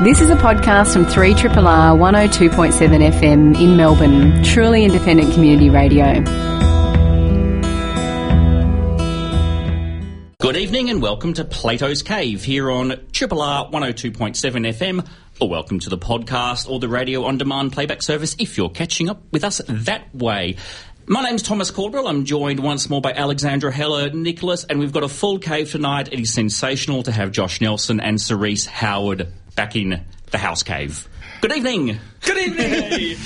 This is a podcast from 3RRR 102.7 FM in Melbourne, truly independent community radio. Good evening and welcome to Plato's Cave here on Triple R 102.7 FM, or welcome to the podcast or the radio on demand playback service if you're catching up with us that way. My name's Thomas Caldwell. I'm joined once more by Alexandra Heller-Nicholas, and we've got a full cave tonight. It is sensational to have Josh Nelson and Cerise Howard back in the house cave. Good evening. Good evening.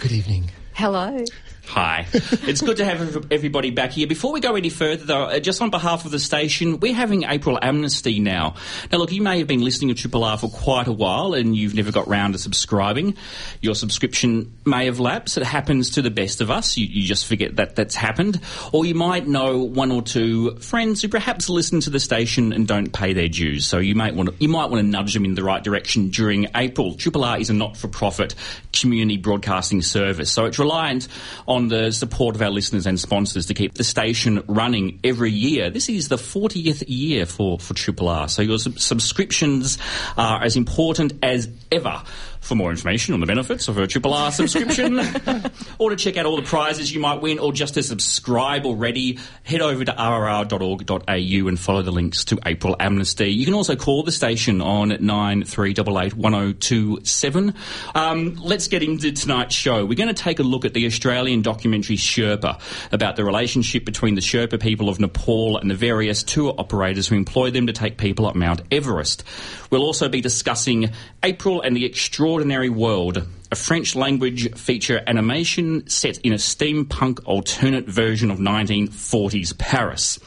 Good evening. Hello. Hi. It's good to have everybody back here. Before we go any further, though, uh, just on behalf of the station, we're having April Amnesty now. Now, look, you may have been listening to Triple R for quite a while and you've never got round to subscribing. Your subscription may have lapsed. It happens to the best of us. You, you just forget that that's happened. Or you might know one or two friends who perhaps listen to the station and don't pay their dues. So you might want to, you might want to nudge them in the right direction during April. Triple R is a not-for-profit community broadcasting service. So it's reliant on on the support of our listeners and sponsors to keep the station running every year. This is the 40th year for, for Triple R, so your sub- subscriptions are as important as ever. For more information on the benefits of a Triple R subscription, or to check out all the prizes you might win, or just to subscribe already, head over to rrr.org.au and follow the links to April Amnesty. You can also call the station on 9388 1027. Um, let's get into tonight's show. We're going to take a look at the Australian documentary Sherpa about the relationship between the Sherpa people of Nepal and the various tour operators who employ them to take people up Mount Everest. We'll also be discussing April and the Extraordinary World, a French language feature animation set in a steampunk alternate version of 1940s Paris.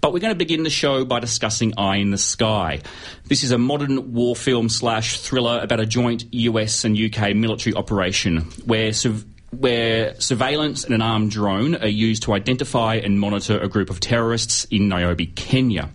But we're going to begin the show by discussing Eye in the Sky. This is a modern war film slash thriller about a joint US and UK military operation where where surveillance and an armed drone are used to identify and monitor a group of terrorists in Nairobi, Kenya.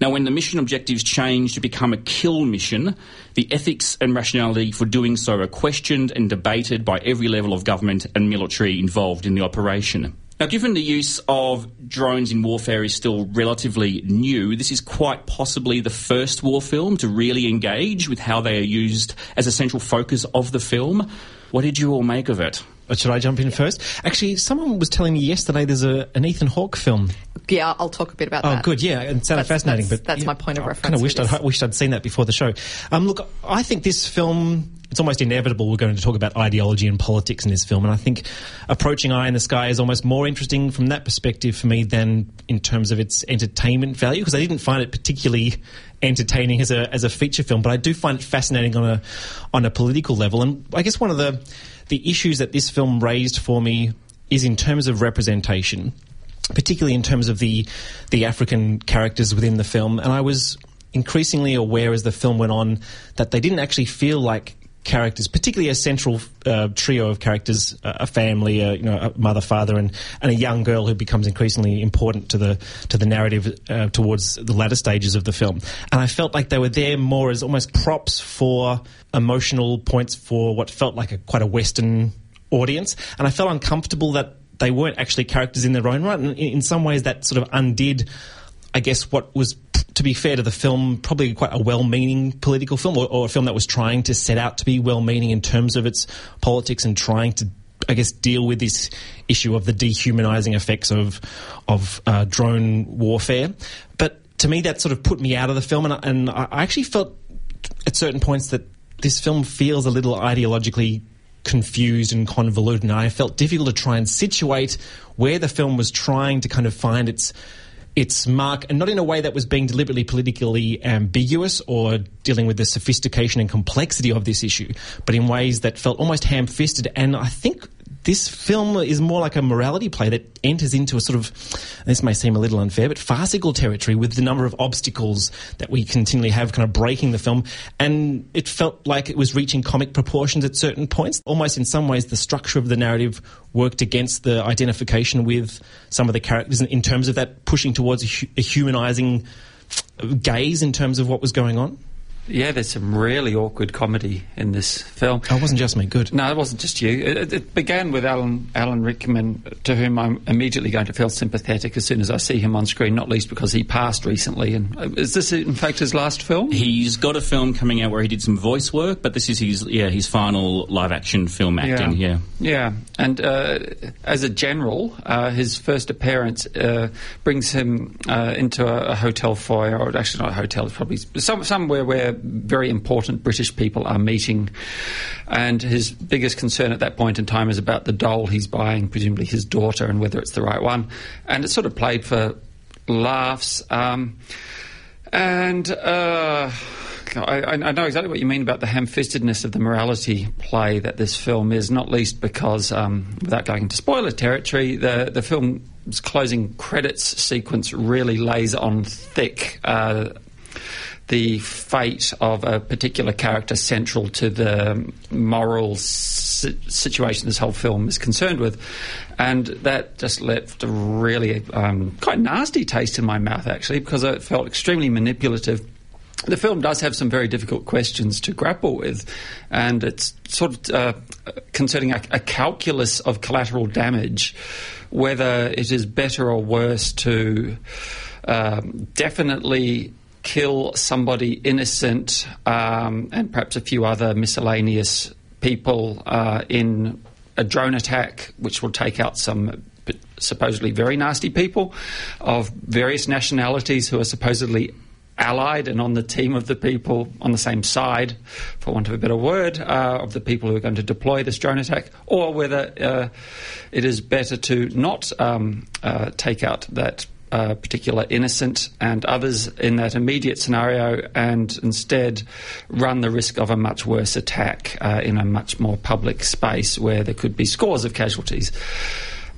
Now, when the mission objectives change to become a kill mission, the ethics and rationality for doing so are questioned and debated by every level of government and military involved in the operation. Now, given the use of drones in warfare is still relatively new, this is quite possibly the first war film to really engage with how they are used as a central focus of the film. What did you all make of it? But should I jump in first? Actually, someone was telling me yesterday there's a, an Ethan Hawke film. Yeah, I'll talk a bit about oh, that. Oh, good. Yeah, it sounded that's, fascinating. That's, but that's yeah, my point of I reference. kind of wished I'd, wished I'd seen that before the show. Um, look, I think this film. It's almost inevitable we're going to talk about ideology and politics in this film, and I think approaching Eye in the Sky is almost more interesting from that perspective for me than in terms of its entertainment value because I didn't find it particularly entertaining as a as a feature film, but I do find it fascinating on a on a political level. And I guess one of the the issues that this film raised for me is in terms of representation, particularly in terms of the the African characters within the film. And I was increasingly aware as the film went on that they didn't actually feel like characters, particularly a central uh, trio of characters, uh, a family, uh, you know, a mother, father, and, and a young girl who becomes increasingly important to the to the narrative uh, towards the latter stages of the film. And I felt like they were there more as almost props for emotional points for what felt like a quite a Western audience. And I felt uncomfortable that they weren't actually characters in their own right. And in, in some ways, that sort of undid, I guess, what was to be fair to the film, probably quite a well-meaning political film, or, or, a film that was trying to set out to be well-meaning in terms of its politics and trying to, I guess, deal with this issue of the dehumanizing effects of of uh, drone warfare. But to me, that sort of put me out of the film, and, and I actually felt at certain points that this film feels a little ideologically confused and convoluted, and I felt difficult to try and situate where the film was trying to kind of find its its mark, and not in a way that was being deliberately politically ambiguous or dealing with the sophistication and complexity of this issue, but in ways that felt almost ham fisted. And I think this film is more like a morality play that enters into a sort of, this may seem a little unfair, but farcical territory with the number of obstacles that we continually have kind of breaking the film. And it felt like it was reaching comic proportions at certain points. Almost in some ways, the structure of the narrative worked against the identification with some of the characters in, terms of that pushing towards a, humanizing gaze in terms of what was going on. Yeah, there's some really awkward comedy in this film. Oh, it wasn't just me. Good. No, it wasn't just you. It, it began with Alan Alan Rickman, to whom I'm immediately going to feel sympathetic as soon as I see him on screen. Not least because he passed recently. And uh, is this in fact his last film? He's got a film coming out where he did some voice work, but this is his yeah his final live action film acting. Yeah, yeah. yeah. And uh, as a general, uh, his first appearance uh, brings him uh, into a, a, hotel foyer, or actually not a hotel, it's probably some, somewhere where very important British people are meeting. And his biggest concern at that point in time is about the doll he's buying, presumably his daughter, and whether it's the right one. And it's sort of played for laughs. Um, and. Uh, I, I, know exactly what you mean about the ham-fistedness of the morality play that this film is, not least because, um, without going into spoiler territory, the the film's closing credits sequence really lays on thick. Uh, the fate of a particular character central to the moral si- situation this whole film is concerned with. And that just left a really um, quite nasty taste in my mouth, actually, because it felt extremely manipulative the film does have some very difficult questions to grapple with, and it's sort of uh, concerning a, a, calculus of collateral damage, whether it is better or worse to um, definitely kill somebody innocent um, and perhaps a few other miscellaneous people uh, in a drone attack, which will take out some supposedly very nasty people of various nationalities who are supposedly allied and on the team of the people on the same side, for want of a better word, uh, of the people who are going to deploy this drone attack, or whether uh, it is better to not um, uh, take out that uh, particular innocent and others in that immediate scenario, and instead run the risk of a much worse attack uh, in a much more public space where there could be scores of casualties.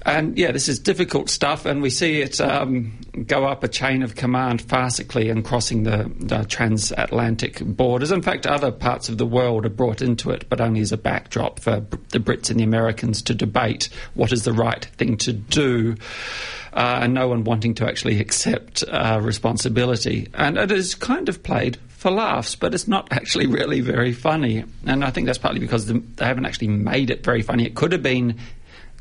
And yeah, this is difficult stuff, and we see it um, go up a chain of command farcically and crossing the, the, transatlantic borders. In fact, other parts of the world are brought into it, but only as a backdrop for the Brits and the Americans to debate what is the right thing to do uh, and no one wanting to actually accept uh, responsibility. And it is kind of played for laughs, but it's not actually really very funny. And I think that's partly because they haven't actually made it very funny. It could have been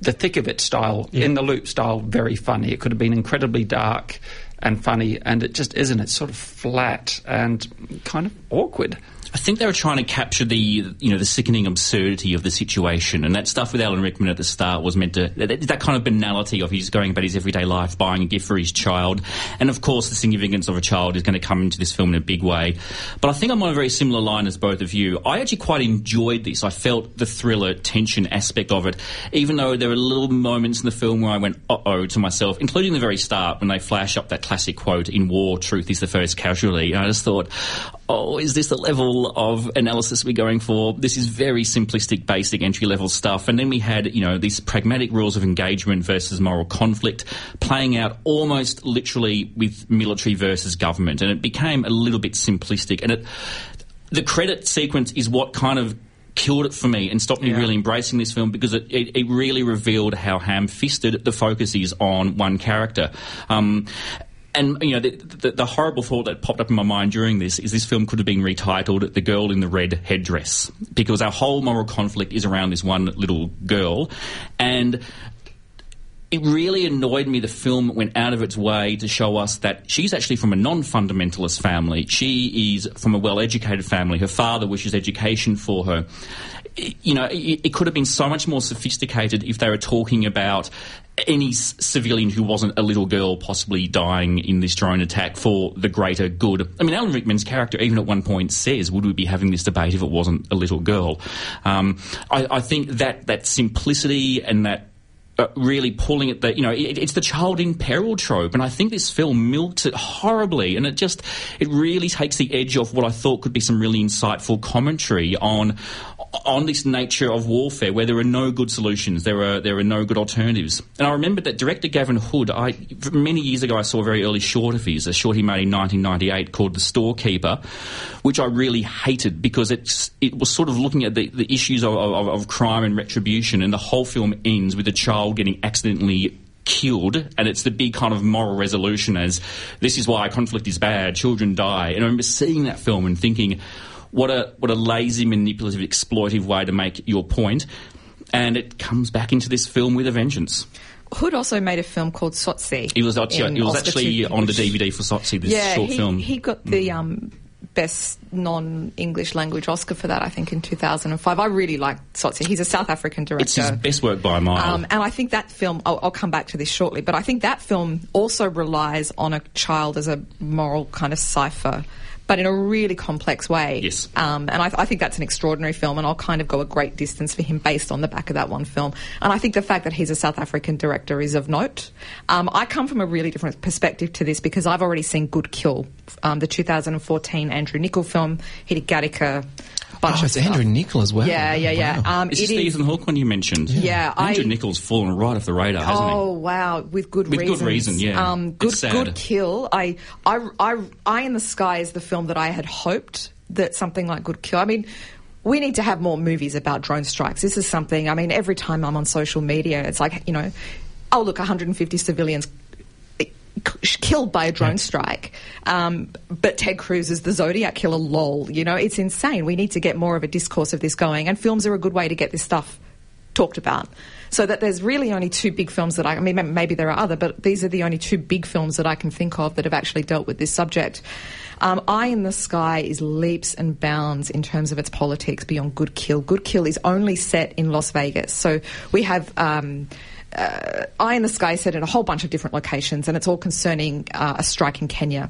the thick of it style, yeah. in the loop style, very funny. It could have been incredibly dark and funny, and it just isn't. It's sort of flat and kind of awkward. I think they were trying to capture the you know the sickening absurdity of the situation, and that stuff with Alan Rickman at the start was meant to that, that kind of banality of he's going about his everyday life, buying a gift for his child, and of course the significance of a child is going to come into this film in a big way. But I think I'm on a very similar line as both of you. I actually quite enjoyed this. I felt the thriller tension aspect of it, even though there were little moments in the film where I went uh oh to myself, including the very start when they flash up that classic quote "In war, truth is the first casualty," and I just thought oh, is this the level of analysis we're going for? This is very simplistic, basic entry level stuff. And then we had, you know, these pragmatic rules of engagement versus moral conflict playing out almost literally with military versus government. And it became a little bit simplistic. And it, the credit sequence is what kind of killed it for me and stopped me yeah. really embracing this film because it, it, it really revealed how ham-fisted the focus is on one character. Um, and you know the, the, the, horrible thought that popped up in my mind during this is this film could have been retitled "The Girl in the Red Headdress" because our whole moral conflict is around this one little girl, and it really annoyed me the film went out of its way to show us that she's actually from a non-fundamentalist family. She is from a well-educated family. Her father wishes education for her you know, it, it, could have been so much more sophisticated if they were talking about any civilian who wasn't a little girl possibly dying in this drone attack for the greater good. I mean, Alan Rickman's character even at one point says, would we be having this debate if it wasn't a little girl? Um, I, I think that, that simplicity and that uh, really pulling at the you know it, it's the child in peril trope and I think this film milks it horribly and it just it really takes the edge off what I thought could be some really insightful commentary on on this nature of warfare where there are no good solutions, there are there are no good alternatives. And I remember that director Gavin Hood, I many years ago I saw a very early short of his, a short he made in 1998 called The Storekeeper, which I really hated because it's it was sort of looking at the, the issues of, of, of crime and retribution, and the whole film ends with a child getting accidentally killed, and it's the big kind of moral resolution as this is why conflict is bad, children die. And I remember seeing that film and thinking, what a what a lazy, manipulative, exploitive way to make your point. And it comes back into this film with a vengeance. Hood also made a film called Tsotsi. It was actually, it was actually on the DVD for Tsotsi, this yeah, short he, film. he got the um, best non-English language Oscar for that, I think, in 2005. I really like Tsotsi. He's a South African director. it's his best work by a mile. Um, and I think that film, I'll, I'll come back to this shortly, but I think that film also relies on a child as a moral kind of cipher, but in a really complex way. Yes. Um, and I, I think that's an extraordinary film, and I'll kind of go a great distance for him based on the back of that one film. And I think the fact that he's a South African director is of note. Um, I come from a really different perspective to this because I've already seen Good Kill, um, the 2014 Andrew Niccol film. He did Gattaca. Bunch Oh, it's. Andrew Niccol as well. Yeah, yeah, yeah. Wow. Um, Is it this the is- Ethan Hawke one you mentioned? Yeah, Andrew I- Niccol's fallen right off the radar, hasn't it? Oh wow, with good With good reason, yeah. Um, It's good, sad. good kill. I, I, I, Eye in the Sky is the film that I had hoped that something like Good Kill. I mean. We need to have more movies about drone strikes. This is something, I mean, every time I'm on social media, it's like, you know, oh, look, 150 civilians killed by a drone strike. Um, but Ted Cruz is the Zodiac killer, lol. You know, it's insane. We need to get more of a discourse of this going, and films are a good way to get this stuff talked about. So that there's really only two big films that I, I mean, maybe there are other, but these are the only two big films that I can think of that have actually dealt with this subject. Um, Eye in the Sky is leaps and bounds in terms of its politics beyond Good Kill. Good Kill is only set in Las Vegas. So we have. Um, uh, Eye in the Sky set in a whole bunch of different locations, and it's all concerning uh, a strike in Kenya.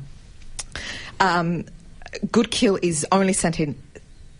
Um, Good Kill is only sent in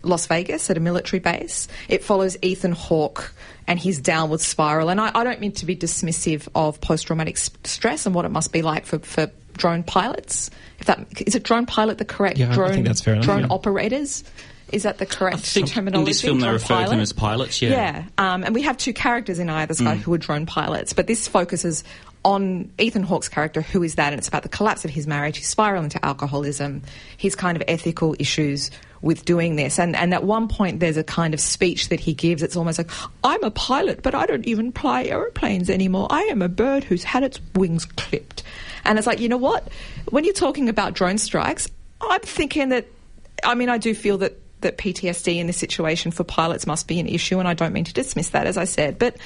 Las Vegas at a military base. It follows Ethan Hawke and his downward spiral. And I, I don't mean to be dismissive of post traumatic stress and what it must be like for, for drone pilots. If that is it, drone pilot the correct Yeah, I drone think that's fair enough, drone yeah. operators. Is that the correct terminology? in this film they refer to them as pilots, yeah. Yeah, um, and we have two characters in Eye of the Sky who are drone pilots, but this focuses on Ethan Hawke's character, who is that, and it's about the collapse of his marriage, his spiral into alcoholism, his kind of ethical issues with doing this. And, and at one point, there's a kind of speech that he gives. It's almost like, I'm a pilot, but I don't even fly aeroplanes anymore. I am a bird who's had its wings clipped. And it's like, you know what? When you're talking about drone strikes, I'm thinking that, I mean, I do feel that that PTSD in this situation for pilots must be an issue, and I don't mean to dismiss that, as I said, but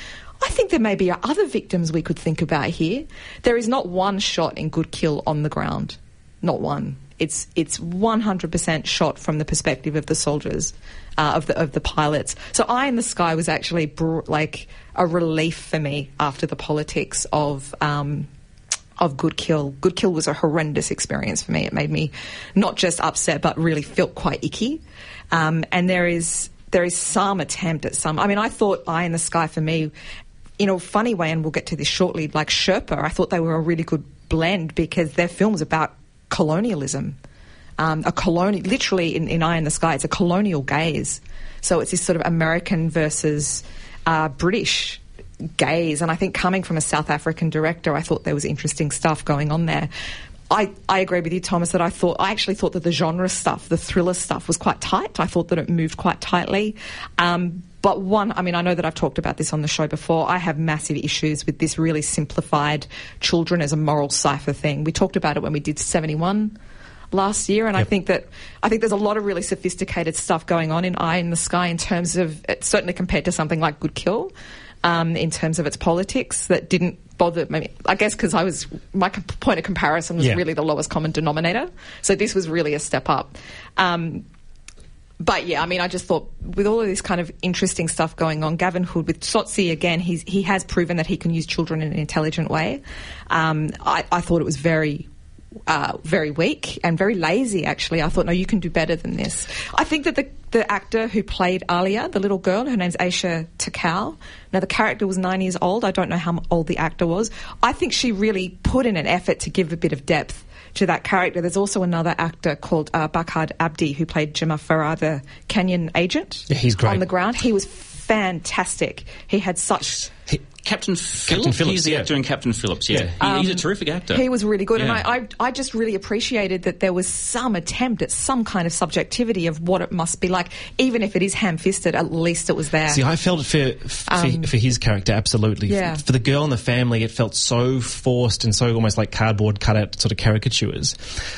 I think there may be other victims we could think about here. There is not one shot in Good Kill on the ground, not one. It's it's 100% shot from the perspective of the soldiers, uh, of the of the pilots. So Eye in the Sky was actually br- like a relief for me after the politics of. Um, of Good Kill. Good Kill was a horrendous experience for me. It made me not just upset, but really felt quite icky. Um, and there is there is some attempt at some. I mean, I thought Eye in the Sky for me, in a funny way, and we'll get to this shortly. Like Sherpa, I thought they were a really good blend because their films about colonialism. Um, a colonial, literally in, in Eye in the Sky, it's a colonial gaze. So it's this sort of American versus uh, British gaze. And I think coming from a South African director, I thought there was interesting stuff going on there. I, I agree with you, Thomas, that I thought I actually thought that the genre stuff, the thriller stuff, was quite tight. I thought that it moved quite tightly. Um, but one, I mean, I know that I've talked about this on the show before. I have massive issues with this really simplified children as a moral cipher thing. We talked about it when we did 71 last year, and I think that I think there's a lot of really sophisticated stuff going on in Eye in the Sky in terms of it certainly compared to something like Good Kill, um, in terms of its politics that didn't bother me. I guess because I was my point of comparison was Yeah. really the lowest common denominator, so this was really a step up. Um, but yeah, I mean, I just thought with all of this kind of interesting stuff going on, Gavin Hood with Tsotsi again, he's, he has proven that he can use children in an intelligent way. Um, I, I thought it was very. Uh, very weak and very lazy. Actually, I thought, no, you can do better than this. I think that the the actor who played Alia, the little girl, her name's Aisha Takow. Now, the character was nine years old. I don't know how old the actor was. I think she really put in an effort to give a bit of depth to that character. There's also another actor called uh, Abdi who played Jama Farah, the Kenyan agent Yeah, he's great. on the ground. He was fantastic. He had such Captain Phillips. Phillips, He's the yeah. actor in Captain Phillips. Yeah, Yeah. He- he's a terrific actor. He was really good, Yeah. and I, I, I just really appreciated that there was some attempt at some kind of subjectivity of what it must be like, even if it is ham-fisted. At least it was there. See, I felt it for for, Um, for his character absolutely. Yeah. For the girl and the family, it felt so forced and so almost like cardboard cutout sort of caricatures.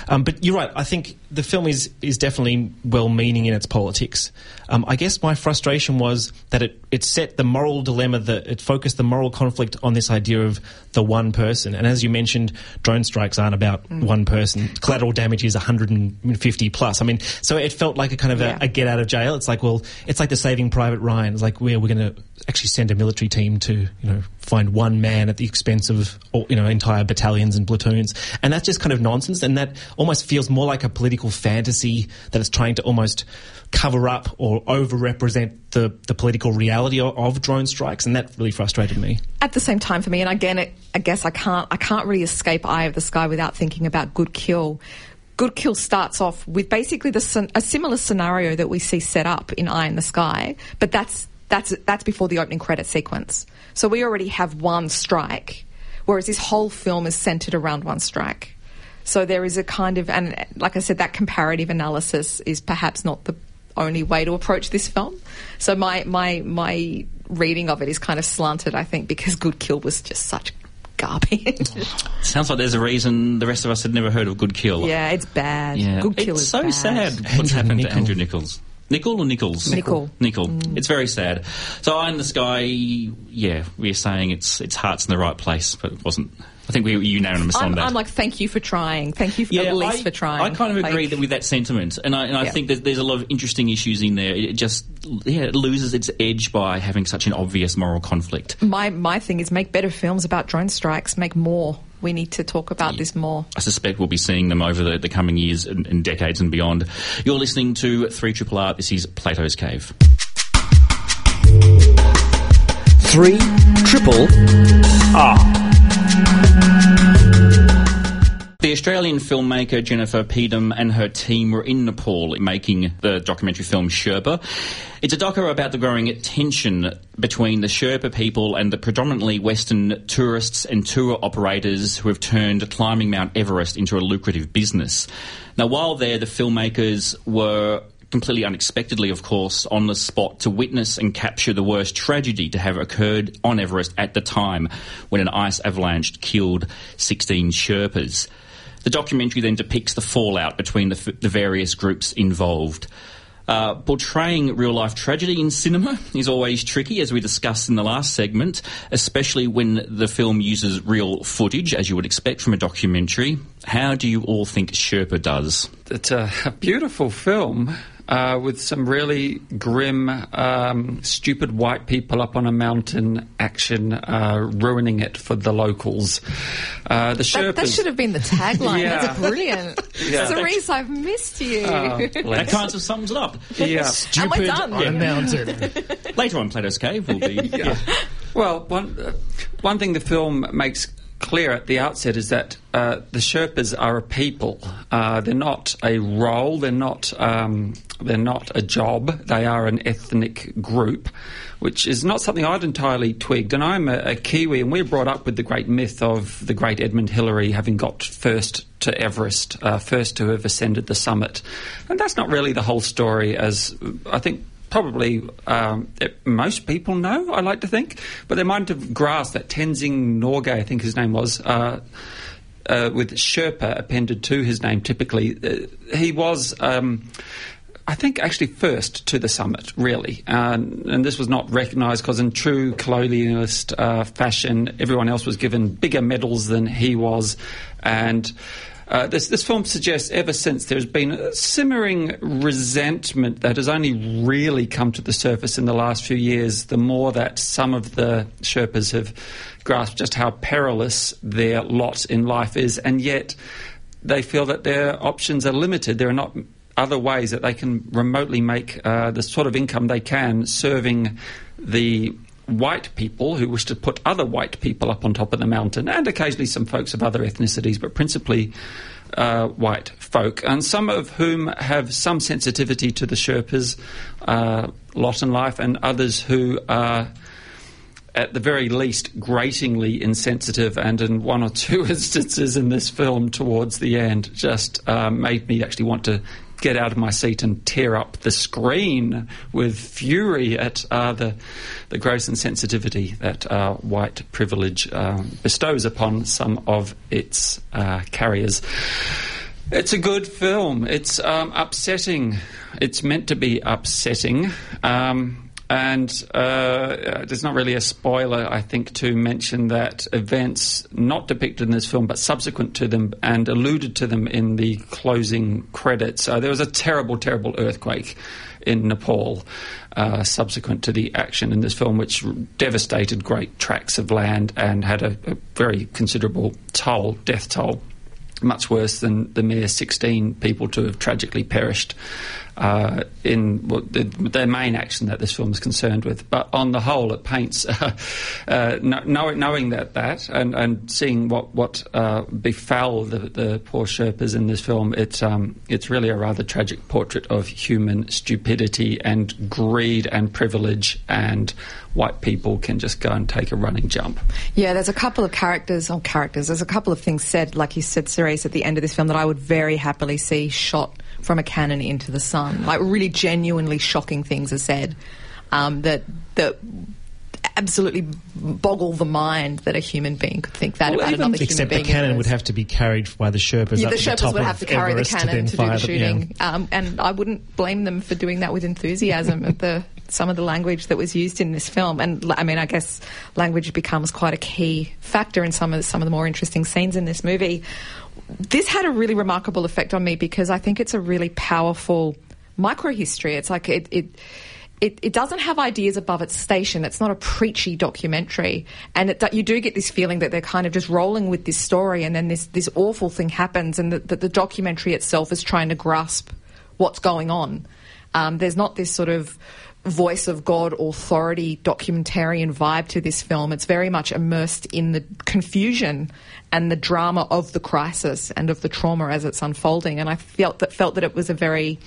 Um, but you're right. I think the film is is definitely well-meaning in its politics. Um, I guess my frustration was that it it set the moral dilemma that it focused the moral conflict on this idea of the one person. And as you mentioned, drone strikes aren't about Mm. one person. Collateral damage is 150 plus. I mean, so it felt like a kind of Yeah. a, a get out of jail. It's like, well, it's like the Saving Private Ryan. It's like we're we're going to actually send a military team to you know find one man at the expense of you know entire battalions and platoons, and that's just kind of nonsense. And that almost feels more like a political fantasy that it's trying to almost cover up or overrepresent the the political reality of, of drone strikes, and that really frustrated me. at the same time for me, and again, it, I guess I can't I can't really escape Eye of the Sky without thinking about Good Kill. Good Kill starts off with basically the a similar scenario that we see set up in Eye in the Sky, but that's that's that's before the opening credit sequence. So we already have one strike, whereas this whole film is centered around one strike. So there is a kind of, and like I said, that comparative analysis is perhaps not the only way to approach this film. So my my my reading of it is kind of slanted, I think, because Good Kill was just such garbage. Sounds like there's a reason the rest of us had never heard of Good Kill. yeah, it's bad. Yeah. Good Kill it's is so bad. sad what's Andrew happened Niccol. to Andrew Nichols. Nickel or Nichols? Nicol. Nickel. Mm. It's very sad. So Eye in the Sky, yeah, we're saying it's its heart's in the right place, but it wasn't. I think we were unanimous on I'm, that. I'm like, thank you for trying. Thank you for, at least I, for trying. I kind of agree Like- that with that sentiment, and I, and I Yeah. think that there's a lot of interesting issues in there. It just yeah, it loses its edge by having such an obvious moral conflict. my my thing is make better films about drone strikes. Make more. We need to talk about this more. I suspect we'll be seeing them over the, the coming years and, and decades and beyond. You're listening to 3 Triple R. This is Plato's Cave. Three triple R. The Australian filmmaker Jennifer Peedom and her team were in Nepal making the documentary film Sherpa. It's a doco about the growing tension between the Sherpa people and the predominantly Western tourists and tour operators who have turned climbing Mount Everest into a lucrative business. Now, while there, the filmmakers were completely unexpectedly, of course, on the spot to witness and capture the worst tragedy to have occurred on Everest at the time when an ice avalanche killed 16 Sherpas. The documentary then depicts the fallout between the, the various groups involved. Uh, portraying real life tragedy in cinema is always tricky, as we discussed in the last segment, especially when the film uses real footage, as you would expect from a documentary. How do you all think Sherpa does? It's a beautiful film uh, with some really grim, um, stupid white people up on a mountain action, uh, ruining it for the locals. Uh, the Sherpas. That, that should have been the tagline. Yeah. That's brilliant. Yeah. Cerise, I've missed you. Oh, That kind of sums it up. yeah. and we're done. on a mountain. Later on, Plato's Cave will be. Yeah. Well, one uh, one thing the film makes clear at the outset is that uh, the Sherpas are a people. Uh, they're not a role. They're not. Um, they're not a job. They are an ethnic group, which is not something I'd entirely twigged. And I'm a, a Kiwi, and we're brought up with the great myth of the great Edmund Hillary having got first to Everest, uh, first to have ascended the summit. And that's not really the whole story, as I think probably um, most people know, I like to think, but they might have grasped that Tenzing Norgay, I think his name was, uh, uh, with Sherpa appended to his name typically, uh, he was. Um, I think actually first to the summit, really. Um, and this was not recognised because, in true colonialist uh, fashion, everyone else was given bigger medals than he was. And uh, this, this film suggests ever since there's been a simmering resentment that has only really come to the surface in the last few years, the more that some of the Sherpas have grasped just how perilous their lot in life is. And yet, they feel that their options are limited. There are not other ways that they can remotely make uh, the sort of income they can serving the white people who wish to put other white people up on top of the mountain, and occasionally some folks of other ethnicities, but principally uh, white folk, and some of whom have some sensitivity to the Sherpas' uh, lot in life, and others who are at the very least, gratingly insensitive, and in one or two instances in this film towards the end, just uh, made me actually want to get out of my seat and tear up the screen with fury at uh, the, the gross insensitivity that uh, white privilege um, bestows upon some of its uh, carriers. It's a good film. It's um, upsetting. It's meant to be upsetting. Um, and uh, there's not really a spoiler, I think, to mention that events not depicted in this film, but subsequent to them and alluded to them in the closing credits. Uh, there was a terrible, terrible earthquake in Nepal uh, subsequent to the action in this film, which devastated great tracts of land and had a, a very considerable toll, death toll much worse than the mere 16 people to have tragically perished uh, in well, the, main action that this film is concerned with. But on the whole, it paints, uh, uh, know, knowing that that and, and seeing what what uh, befell the, the poor Sherpas in this film, it's um, it's really a rather tragic portrait of human stupidity and greed and privilege, and white people can just go and take a running jump. Yeah, there's a couple of characters or characters. There's a couple of things said, like you said, Cerise, at the end of this film that I would very happily see shot from a cannon into the sun. Like really genuinely shocking things are said um, that that absolutely boggle the mind that a human being could think that well, about another except human being. Except the cannon would have to be carried by the Sherpas. Yeah, the Sherpas would have to carry Everest the cannon to, to, do the shooting, them, yeah. um, and I wouldn't blame them for doing that with enthusiasm. at the some of the language that was used in this film, and I mean, I guess language becomes quite a key factor in some of some of the more interesting scenes in this movie this had a really remarkable effect on me because I think it's a really powerful microhistory. It's like it, it it, it, doesn't have ideas above its station. It's not a preachy documentary, and it, you do get this feeling that they're kind of just rolling with this story, and then this this awful thing happens, and that the, the, documentary itself is trying to grasp what's going on. Um, there's not this sort of voice of God authority documentarian vibe to this film. It's very much immersed in the confusion and the drama of the crisis and of the trauma as it's unfolding. And I felt that felt that it was a very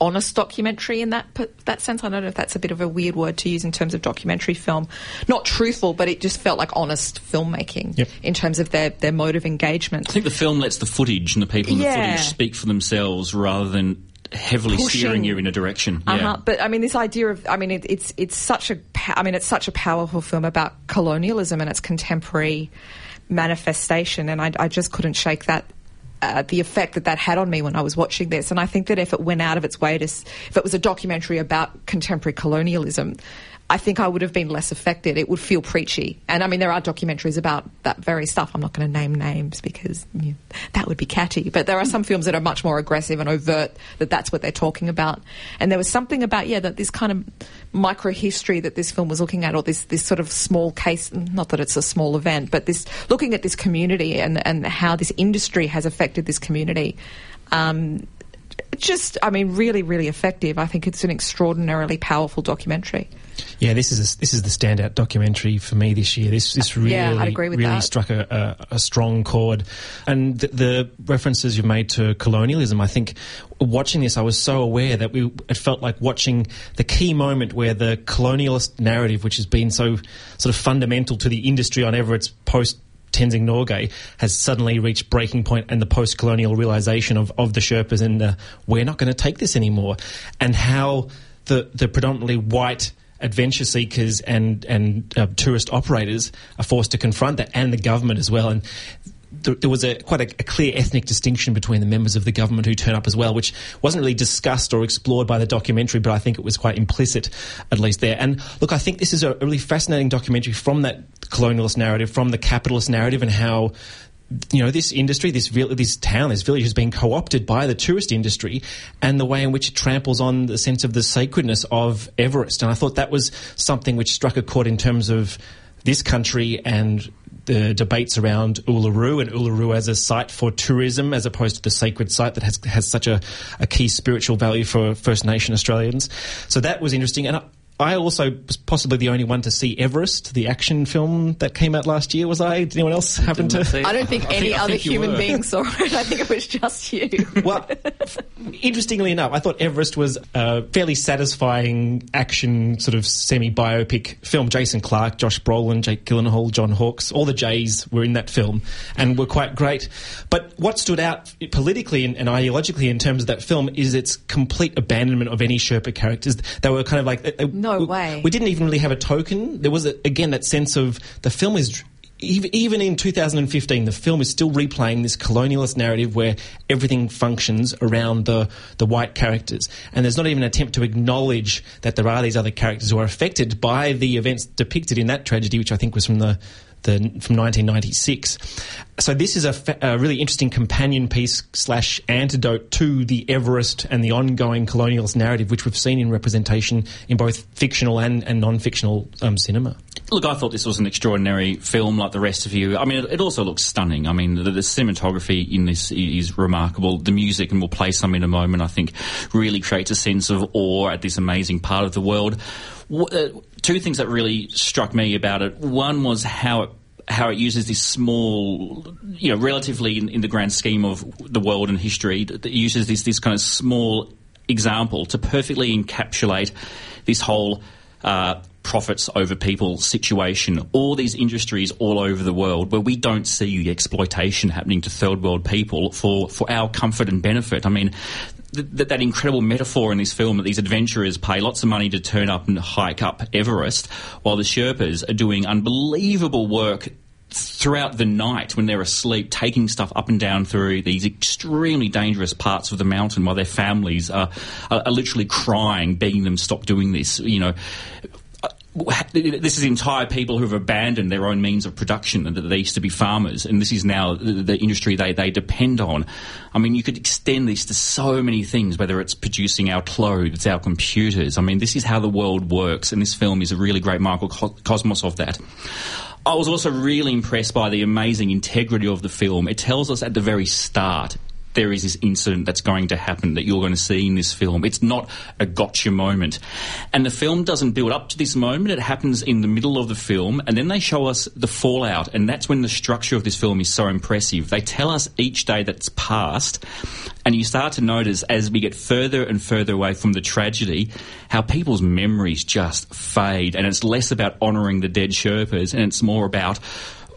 honest documentary in that that sense. I don't know if that's a bit of a weird word to use in terms of documentary film. Not truthful, but it just felt like honest filmmaking yep. in terms of their, their mode of engagement. I think the film lets the footage and the people in yeah. the footage speak for themselves rather than heavily Pushing. steering you in a direction. Uh-huh. Yeah. But I mean, this idea of I mean, it, it's it's such a I mean, it's such a powerful film about colonialism and its contemporary manifestation, and I, I just couldn't shake that. Uh, the effect that that had on me when I was watching this, and I think that if it went out of its way to, if it was a documentary about contemporary colonialism, I think I would have been less affected. It would feel preachy. And I mean, there are documentaries about that very stuff. I'm not going to name names because you know, that would be catty. But there are some films that are much more aggressive and overt that that's what they're talking about. And there was something about, yeah, that this kind of micro history that this film was looking at, or this, this sort of small case, not that it's a small event, but this looking at this community and, and how this industry has affected this community. Um, just, I mean, really, really effective. I think it's an extraordinarily powerful documentary. Yeah, this is a, this is the standout documentary for me this year. This this really yeah, I'd agree with really that. struck a, a, a, strong chord, and the, the, references you've made to colonialism. I think watching this, I was so aware that we it felt like watching the key moment where the colonialist narrative, which has been so sort of fundamental to the industry on ever its post Tenzing Norgay has suddenly reached breaking point and the post-colonial realization of, of the Sherpas and the, we're not going to take this anymore and how the, the predominantly white adventure seekers and and uh, tourist operators are forced to confront that, and the government as well. And th- there was a quite a, a, clear ethnic distinction between the members of the government who turn up as well, which wasn't really discussed or explored by the documentary, but I think it was quite implicit, at least there. And look, I think this is a really fascinating documentary from that colonialist narrative, from the capitalist narrative, and how you know, this industry, this this town, this village has been co-opted by the tourist industry, and the way in which it tramples on the sense of the sacredness of Everest. And I thought that was something which struck a chord in terms of this country and the debates around Uluru and Uluru as a site for tourism as opposed to the sacred site that has has such a, a key spiritual value for First Nation Australians. So that was interesting, and. I, I also was possibly the only one to see Everest, the action film that came out last year. Was I? Did anyone else happen to? I don't think I any think- other think human were. being saw it. I think it was just you. Well, interestingly enough, I thought Everest was a fairly satisfying action sort of semi-biopic film. Jason Clarke, Josh Brolin, Jake Gyllenhaal, John Hawkes, all the Jays were in that film and were quite great. But what stood out politically and, and ideologically in terms of that film is its complete abandonment of any Sherpa characters. They were kind of like uh, No we, way. We didn't even really have a token. There was a, again that sense of the film is even in 2015, the film is still replaying this colonialist narrative where everything functions around the, the white characters. And there's not even an attempt to acknowledge that there are these other characters who are affected by the events depicted in that tragedy, which I think was from the the, from 1996. So this is a, fa- a really interesting companion piece slash antidote to the Everest and the ongoing colonialist narrative, which we've seen in representation in both fictional and, and non-fictional um, cinema. Look, I thought this was an extraordinary film, like the rest of you. I mean, it, it also looks stunning. I mean, the, the cinematography in this is remarkable. The music, and we'll play some in a moment, I think, really creates a sense of awe at this amazing part of the world. Wh- uh, two things that really struck me about it. One was how it how it uses this small, you know, relatively in, in the grand scheme of the world and history, it uses this this kind of small example to perfectly encapsulate this whole uh, profits over people situation. All these industries all over the world where we don't see the exploitation happening to third world people for, for our comfort and benefit. I mean, th- th- that incredible metaphor in this film that these adventurers pay lots of money to turn up and hike up Everest while the Sherpas are doing unbelievable work throughout the night when they're asleep, taking stuff up and down through these extremely dangerous parts of the mountain while their families are, are, are literally crying, begging them stop doing this. You know, this is entire people who have abandoned their own means of production and that they used to be farmers and this is now the, industry they, they depend on. I mean, you could extend this to so many things, whether it's producing our clothes, our computers. I mean, this is how the world works and this film is a really great microcosmos of that. I was also really impressed by the amazing integrity of the film. It tells us at the very start there is this incident that's going to happen that you're going to see in this film. It's not a gotcha moment. And the film doesn't build up to this moment. It happens in the middle of the film, and then they show us the fallout. And that's when the structure of this film is so impressive. They tell us each day that's passed, and you start to notice as we get further and further away from the tragedy, how people's memories just fade. And it's less about honouring the dead Sherpas, and it's more about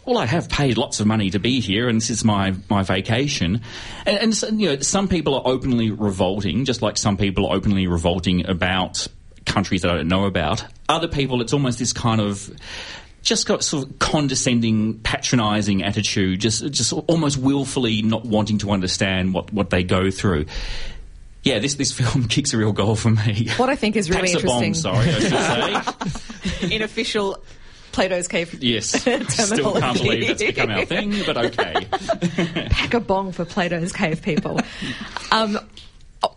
well, I have paid lots of money to be here, and this is my, my vacation. And, and so, you know, some people are openly revolting, just like some people are openly revolting about countries that I don't know about. Other people, it's almost this kind of just got sort of condescending, patronising attitude, just just almost willfully not wanting to understand what, what they go through. Yeah, this, this film kicks a real goal for me. What I think is really Packs a bomb, interesting sorry, I should say. in official Plato's Cave Yes. Still can't believe it's become our thing, but okay. pack a bong for Plato's cave people. um,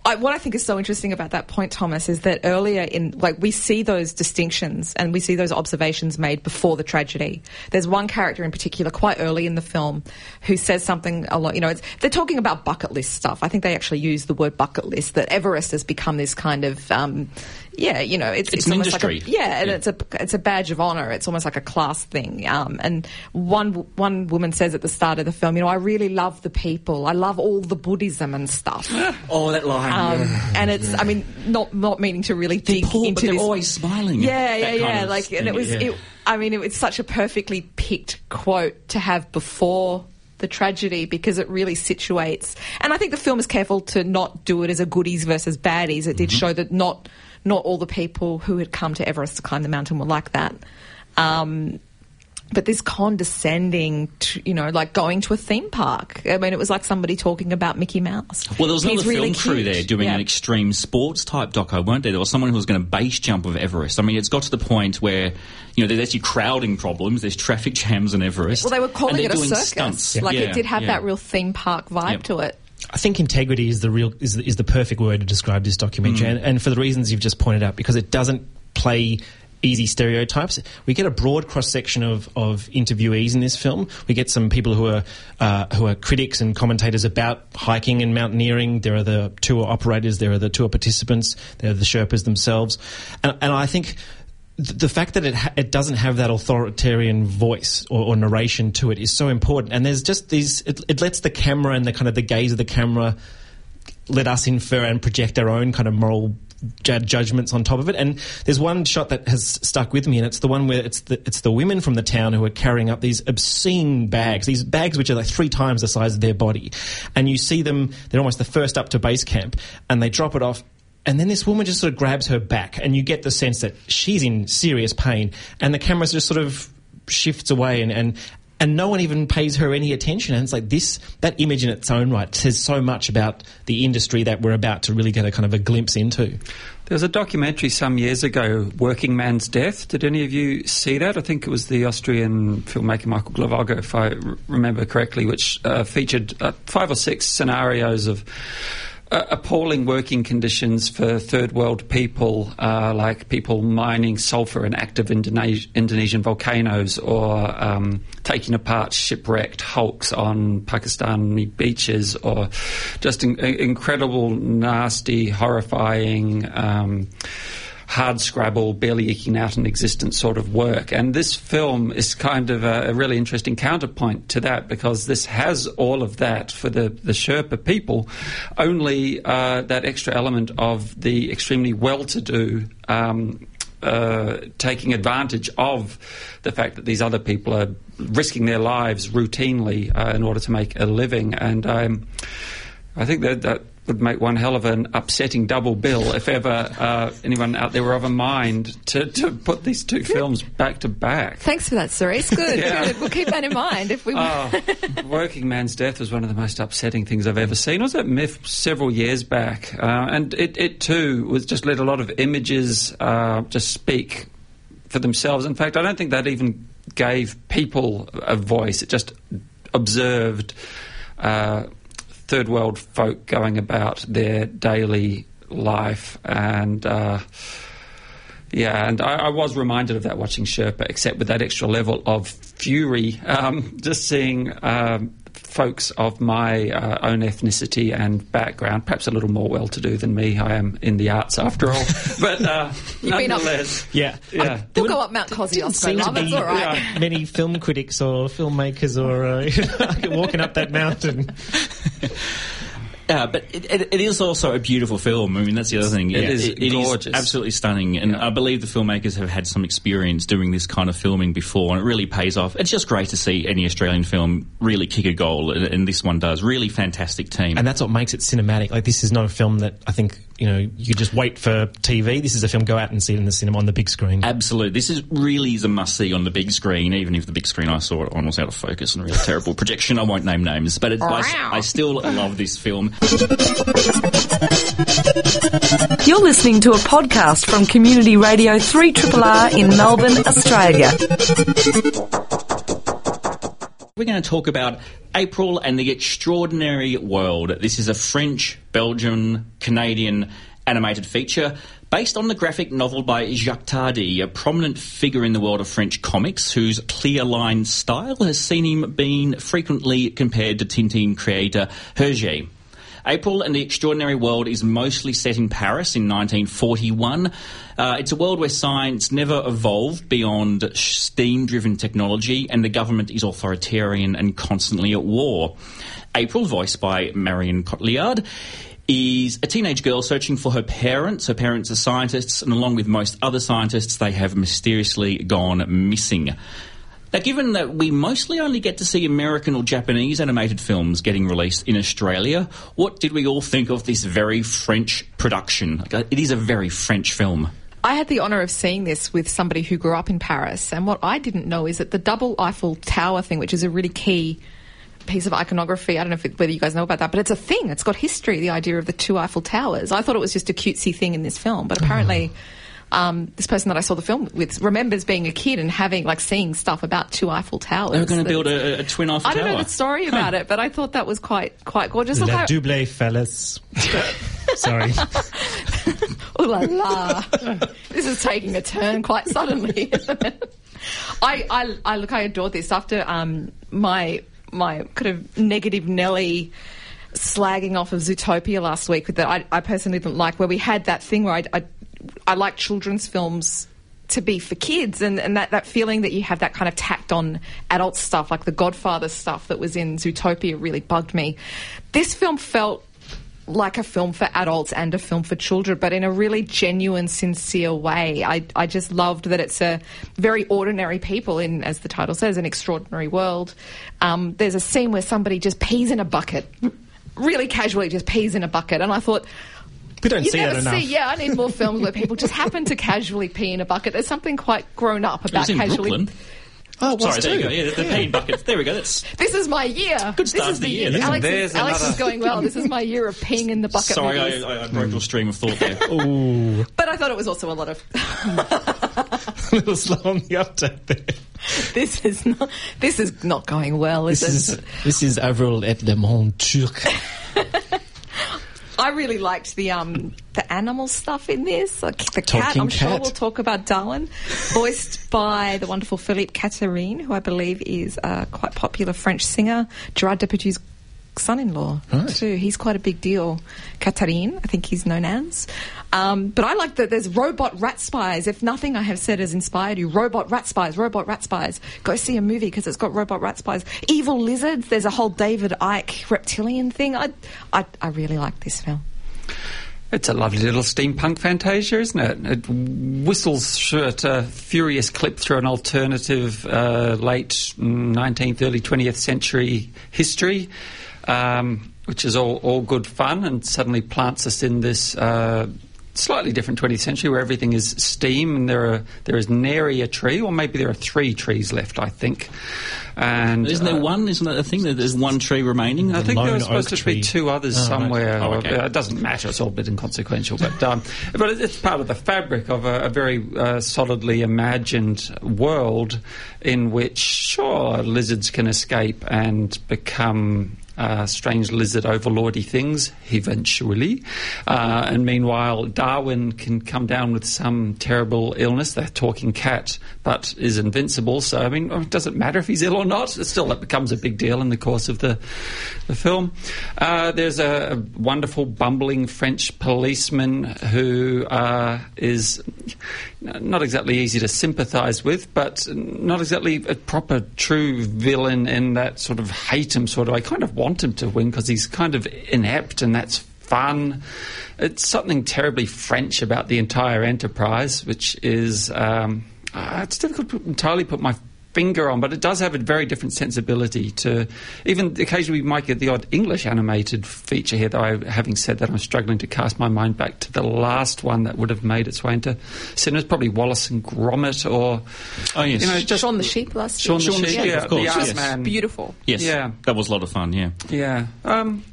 I, what I think is so interesting about that point, Thomas, is that earlier in like we see those distinctions and we see those observations made before the tragedy. There's one character in particular, quite early in the film, who says something a lot. You know, it's, they're talking about bucket list stuff. I think they actually use the word bucket list. That Everest has become this kind of um, yeah, you know, it's, It's an almost industry. Like a, yeah, and Yeah. it's a it's a badge of honor. It's almost like a class thing. Um, and one one woman says at the start of the film, you know, I really love the people. I love all the Buddhism and stuff. Oh, that line. Um, yeah. And it's, I mean, not not meaning to really dig poor, but into they're this. always smiling. Yeah, yeah, yeah. Like, and it was, it, I mean, it was such a perfectly picked quote to have before the tragedy because it really situates. And I think the film is careful to not do it as a goodies versus baddies. It did Mm-hmm. show that not not all the people who had come to Everest to climb the mountain were like that. Um, but this condescending, to, you know, like going to a theme park. I mean, it was like somebody talking about Mickey Mouse. Well, there was He's another really film crew there doing Yeah. an extreme sports type doco, weren't there? There was someone who was going to base jump of Everest. I mean, it's got to the point where, you know, there's actually crowding problems, there's traffic jams on Everest. Well, they were calling it a circus. Stunts. Like Yeah, it did have yeah. that real theme park vibe to it. I think integrity is the real is, is the perfect word to describe this documentary, and, and for the reasons you've just pointed out, because it doesn't play easy stereotypes. We get a broad cross section of, of interviewees in this film. We get some people who are uh, who are critics and commentators about hiking and mountaineering. There are the tour operators. There are the tour participants. There are the Sherpas themselves, and, and I think the fact that it ha- it doesn't have that authoritarian voice or, or, narration to it is so important. And there's just these. It, it, lets the camera and the kind of the gaze of the camera let us infer and project our own kind of moral judgments on top of it. And there's one shot that has stuck with me, and it's the one where it's the it's the women from the town who are carrying up these obscene bags, these bags which are like three times the size of their body, and you see them. They're almost the first up to base camp, and they drop it off and then this woman just sort of grabs her back, and you get the sense that she's in serious pain, and the camera just sort of shifts away, and, and and no one even pays her any attention. And it's like this, that image in its own right says so much about the industry that we're about to really get a kind of a glimpse into. There was a documentary some years ago, Working Man's Death. Did any of you see that? I think it was the Austrian filmmaker Michael Glawogger, if I remember correctly, which uh, featured uh, five or six scenarios of uh, appalling working conditions for third world people, uh, like people mining sulfur in active Indones- Indonesian volcanoes or um, taking apart shipwrecked hulks on Pakistani beaches, or just in- incredible, nasty, horrifying. Um, hard scrabble, barely eking out an existence sort of work. And this film is kind of a, a, really interesting counterpoint to that because this has all of that for the, the Sherpa people, only uh, that extra element of the extremely well to do. Um, uh, taking advantage of the fact that these other people are risking their lives routinely uh, in order to make a living, and um, I think that that would make one hell of an upsetting double bill if ever uh, anyone out there were of a mind to, to put these two films back to back. Thanks for that, Cerise. Good, yeah. good. We'll keep that in mind if we. Oh, Working Man's Death was one of the most upsetting things I've ever seen. I was at MIFF several years back, uh, and it, it too was just let a lot of images uh, just speak for themselves. In fact, I don't think that even gave people a voice. It just observed. Uh, third world folk going about their daily life and. Uh, yeah, and I, I, was reminded of that watching Sherpa, except with that extra level of fury. Um, just seeing um, folks of my uh, own ethnicity and background, perhaps a little more well to do than me. I am in the arts after all. but uh, nonetheless. Yeah. yeah. We'll go up Mount Kosciuszko. It's all right. Yeah. Many film critics or filmmakers or uh, walking up that mountain. Uh, but it, it, it is also a beautiful film. I mean, that's the other thing. It yeah, is it, it gorgeous. Is absolutely stunning. And yeah. I believe the filmmakers have had some experience doing this kind of filming before, and it really pays off. It's just great to see any Australian film really kick a goal, and, and this one does. Really fantastic team. And that's what makes it cinematic. Like, this is not a film that I think you know, you could just wait for TV. This is a film, go out and see it in the cinema on the big screen. Absolutely. This is really is a must see on the big screen, even if the big screen I saw it on was out of focus and a really terrible projection. I won't name names, but it, I, I still love this film. You're listening to a podcast from Community Radio 3RR in Melbourne, Australia. We're going to talk about April and the Extraordinary World. This is a French, Belgian, Canadian animated feature based on the graphic novel by Jacques Tardi, a prominent figure in the world of French comics whose clear line style has seen him being frequently compared to Tintin creator Hergé. April and the Extraordinary World is mostly set in Paris in 1941. Uh, it's a world where science never evolved beyond steam driven technology, and the government is authoritarian and constantly at war. April, voiced by Marion Cotillard, is a teenage girl searching for her parents. Her parents are scientists, and along with most other scientists, they have mysteriously gone missing. Now, given that we mostly only get to see American or Japanese animated films getting released in Australia, what did we all think of this very French production? Uh, it is a very French film. I had the honour of seeing this with somebody who grew up in Paris, and what I didn't know is that the double Eiffel Tower thing, which is a really key piece of iconography. I don't know it, whether you guys know about that, but it's a thing. It's got history. The idea of the two Eiffel Towers. I thought it was just a cutesy thing in this film, but apparently. Mm. Um, this person that I saw the film with remembers being a kid and having like seeing stuff about two Eiffel Towers. They were going to build a, a, twin Eiffel Tower. I don't know the story about huh. it, but I thought that was quite quite gorgeous. Le double fellas. Sorry. Ooh la la. this is taking a turn quite suddenly. I, I, I look, I adore this after um, my my kind of negative Nelly slagging off of Zootopia last week that I, I personally didn't like, where we had that thing where I, I, I like children's films to be for kids and, and that, that feeling that you have that kind of tacked on adult stuff like the Godfather stuff that was in Zootopia really bugged me. This film felt like a film for adults and a film for children, but in a really genuine, sincere way. I, I just loved that it's a very ordinary people in, as the title says, an extraordinary world. Um, there's a scene where somebody just pees in a bucket, really casually just pees in a bucket, and I thought, We don't you see never that enough. see, yeah, I need more films where people just happen to casually pee in a bucket. There's something quite grown up It about was in casually. Brooklyn. Oh, oh it Sorry, there you go. Yeah, the peeing buckets. There we go. That's This is my year. Good start this is to the year. year. Alex, is, Alex another- is going well. This is my year of peeing in the bucket. sorry, movies. I, I, I broke your stream of thought there. But I thought it was also a lot of. a little slow on the uptake there. this is not. This is not going well. Is This it? is this is Avril at Le Monde Truqué. I really liked the um the animal stuff in this. Like the cat. I'm sure we'll talk about Darwin, voiced by the wonderful Philippe Katerine, who I believe is a quite popular French singer. Gerard Depardieu's son-in-law Right. too. He's quite a big deal. Katerine, I think he's known as. Um, but I like that there's robot rat spies. If nothing I have said has inspired you, robot rat spies, robot rat spies. Go see a movie because it's got robot rat spies. Evil lizards. There's a whole David Icke reptilian thing. I, I, I really like this film. It's a lovely little steampunk fantasia, isn't it? It whistles at a furious clip through an alternative uh, late 19th, early 20th century history, um, which is all, all good fun, and suddenly plants us in this. Uh, Slightly different 20th century where everything is steam and there are there is nary a tree, or maybe there are three trees left, I think. And Isn't there uh, one? Isn't that a thing that there's one tree remaining? I think there lone was supposed oak to be two others Oh, right. somewhere. Oh, okay. It doesn't matter; it's all a bit inconsequential. But um, but it's part of the fabric of a, a very uh, solidly imagined world in which, sure, lizards can escape and become. Uh, strange lizard overlordy things eventually, uh, and meanwhile Darwin can come down with some terrible illness. The talking cat, but is invincible. So I mean, it doesn't matter if he's ill or not. Still that becomes a big deal in the course of the the film. Uh, there's a, a wonderful bumbling French policeman who uh, is not exactly easy to sympathise with, but not exactly a proper true villain in that sort of hate him sort of. I kind of want him to win because he's kind of inept and that's fun. It's something terribly French about the entire enterprise, which is um, uh, it's difficult to entirely put my finger on, but it does have a very different sensibility to even occasionally we might get the odd English animated feature here, though I, having said that I'm struggling to cast my mind back to the last one that would have made its way into cinemas, probably Wallace and Gromit or Oh, yes. you know, just Shaun the Sheep last Shaun year. the Sheep, Sheep, yeah, of course, the yes. Aardman. Beautiful. yes. Yeah. That was a lot of fun, yeah. Yeah. Um,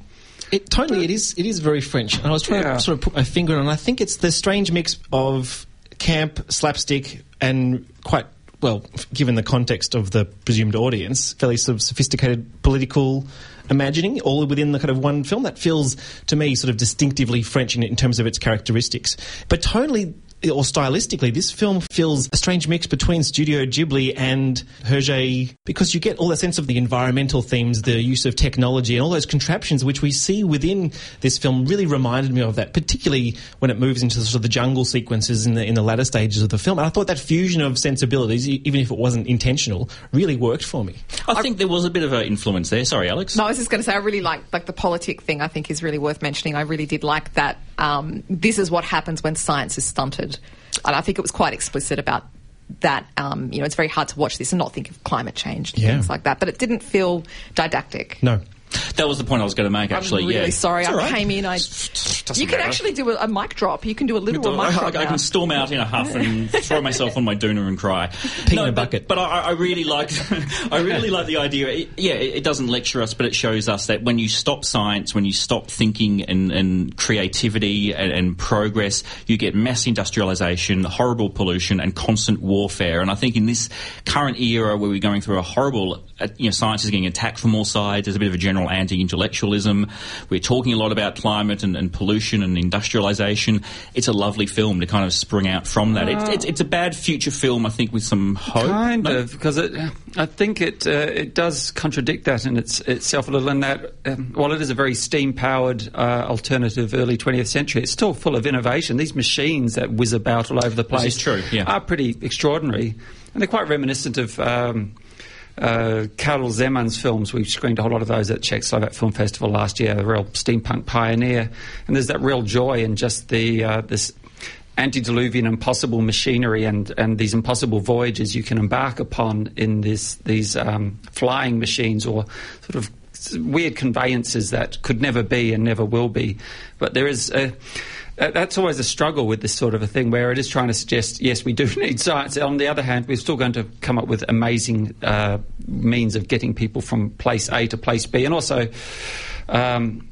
It totally it is it is very French. And I was trying Yeah. to sort of put my finger on it. I think it's the strange mix of camp, slapstick, and quite well, given the context of the presumed audience, fairly sort of sophisticated political imagining, all within the kind of one film. That feels to me sort of distinctively French in, in terms of its characteristics. But tonally or stylistically, this film feels a strange mix between Studio Ghibli and Hergé because you get all that sense of the environmental themes, the use of technology, and all those contraptions which we see within this film really reminded me of that, particularly when it moves into sort of the jungle sequences in the in the latter stages of the film. And I thought that fusion of sensibilities, e- even if it wasn't intentional, really worked for me. I think there was a bit of an influence there. Sorry, Alex. No, I was just going to say I really like like the politic thing. I think is really worth mentioning. I really did like that. Um, this is what happens when science is stunted, and I think it was quite explicit about that. Um, you know, it's very hard to watch this and not think of climate change and Yeah. things like that. But it didn't feel didactic. No. That was the point I was going to make, actually. I'm really yeah. sorry. It's I right. came in. I Doesn't you can matter. actually do a, a mic drop. You can do a literal I, mic I- drop. I now. can storm out in a huff and throw myself on my doona and cry. Pee in a but- bucket. But, I, I really like, I really like the idea. It, yeah, it, it doesn't lecture us, but it shows us that when you stop science, when you stop thinking and, and creativity and, and progress, you get mass industrialization, horrible pollution, and constant warfare. And I think in this current era where we're going through a horrible, uh, you know, science is getting attacked from all sides. There's a bit of a general general anti-intellectualism. We're talking a lot about climate and, and pollution and industrialisation. It's a lovely film to kind of spring out from that. It's, it's, it's a bad future film, I think, with some hope. Kind No? of, because it, I think it uh, it does contradict that in its, itself a little. In that, um, while it is a very steam powered uh, alternative early 20th century, it's still full of innovation. These machines that whiz about all over the place true, yeah. are pretty extraordinary, and they're quite reminiscent of. Um, uh, Zeman's films, we screened a whole lot of those at Czechoslovak Film Festival last year, a real steampunk pioneer. And there's that real joy in just the uh, this antediluvian impossible machinery and, and these impossible voyages you can embark upon in this these um, flying machines or sort of weird conveyances that could never be and never will be. But there is a that's always a struggle with this sort of a thing where it is trying to suggest, yes, we do need science. On the other hand, we're still going to come up with amazing uh, means of getting people from place A to place B. And also, um,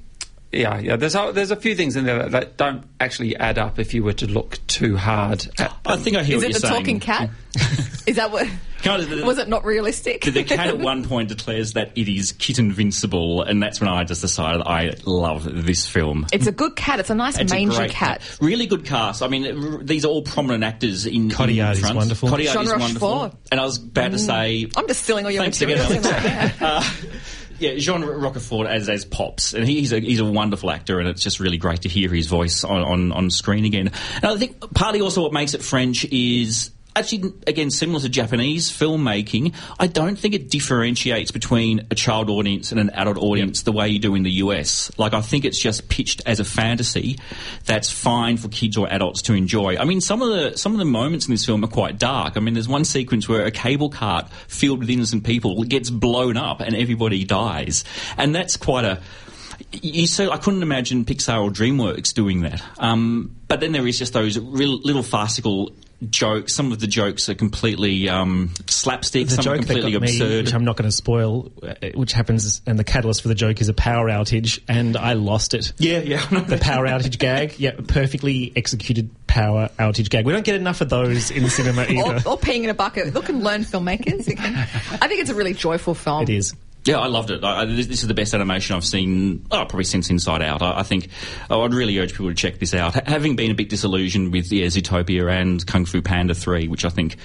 yeah, yeah, there's a, there's a few things in there that, that don't actually add up if you were to look too hard at I think I hear Is what it you're the talking cat? Is that what? Kind of the- was it not realistic? The, the cat at one point declares that it is kit invincible, and that's when I just decided I love this film. It's a good cat. It's a nice It's a mangy great cat. Really good cast. I mean, r- these are all prominent actors in. Cotillard in is front. wonderful. Cotillard is wonderful. Rochefort. And I was about to say. I'm just stealing all your Thanks again, material. Alex. Uh, yeah, Jean Rochefort as as Pops, and he's a he's a wonderful actor, and it's just really great to hear his voice on, on, on screen again. And I think partly also what makes it French is. Actually, again, similar to Japanese filmmaking, I don't think it differentiates between a child audience and an adult audience the way you do in the US. Like, I think it's just pitched as a fantasy that's fine for kids or adults to enjoy. I mean, some of the some of the moments in this film are quite dark. I mean, there's one sequence where a cable cart filled with innocent people gets blown up and everybody dies, and that's quite a you so I couldn't imagine Pixar or DreamWorks doing that. Um, but then there is just those real, little farcical jokes. Some of the jokes are completely um, slapstick. the some are joke that completely got me, absurd. which I'm not going to spoil, uh, which happens, and the catalyst for the joke is a power outage, and I lost it. yeah, yeah. The power outage gag, yeah, perfectly executed power outage gag. We don't get enough of those in the cinema or, either. or peeing in a bucket. Look and learn, filmmakers. I think it's a really joyful film. It is. Yeah, I loved it. I, I, this, this is the best animation I've seen, oh, probably since Inside Out. I, I think oh, I'd really urge people to check this out. Ha- having been a bit disillusioned with yeah, Zootopia and Kung Fu Panda 3, which I think.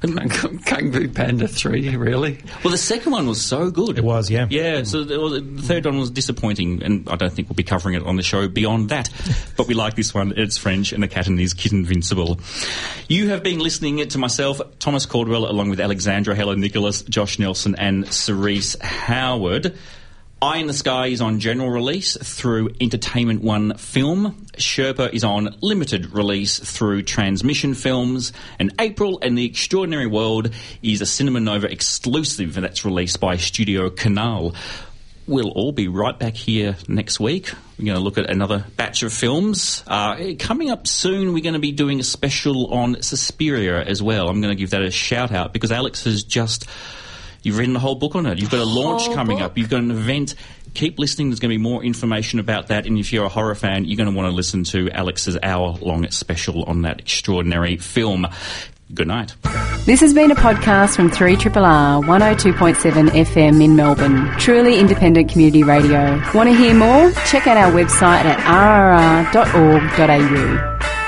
Kung Fu Panda 3, really? Well, the second one was so good. It was, yeah. Yeah, so the, well, the third one was disappointing, and I don't think we'll be covering it on the show beyond that. but we like this one. It's French, and the cat and his kid invincible. You have been listening to myself, Thomas Caldwell, along with Alexandra Heller-Nicholas, Josh Nelson, and Cerise Howard. Eye in the Sky is on general release through Entertainment One Film. Sherpa is on limited release through Transmission Films. And April and the Extraordinary World is a Cinema Nova exclusive that's released by Studio Canal. We'll all be right back here next week. We're going to look at another batch of films. Uh, coming up soon, we're going to be doing a special on Suspiria as well. I'm going to give that a shout out because Alex has just. You've written the whole book on it. You've got a launch Whole coming book. up. You've got an event. Keep listening. There's going to be more information about that. And if you're a horror fan, you're going to want to listen to Alex's hour long special on that extraordinary film. Good night. This has been a podcast from 3RRR 102.7 FM in Melbourne. Truly independent community radio. Want to hear more? Check out our website at rrr.org.au.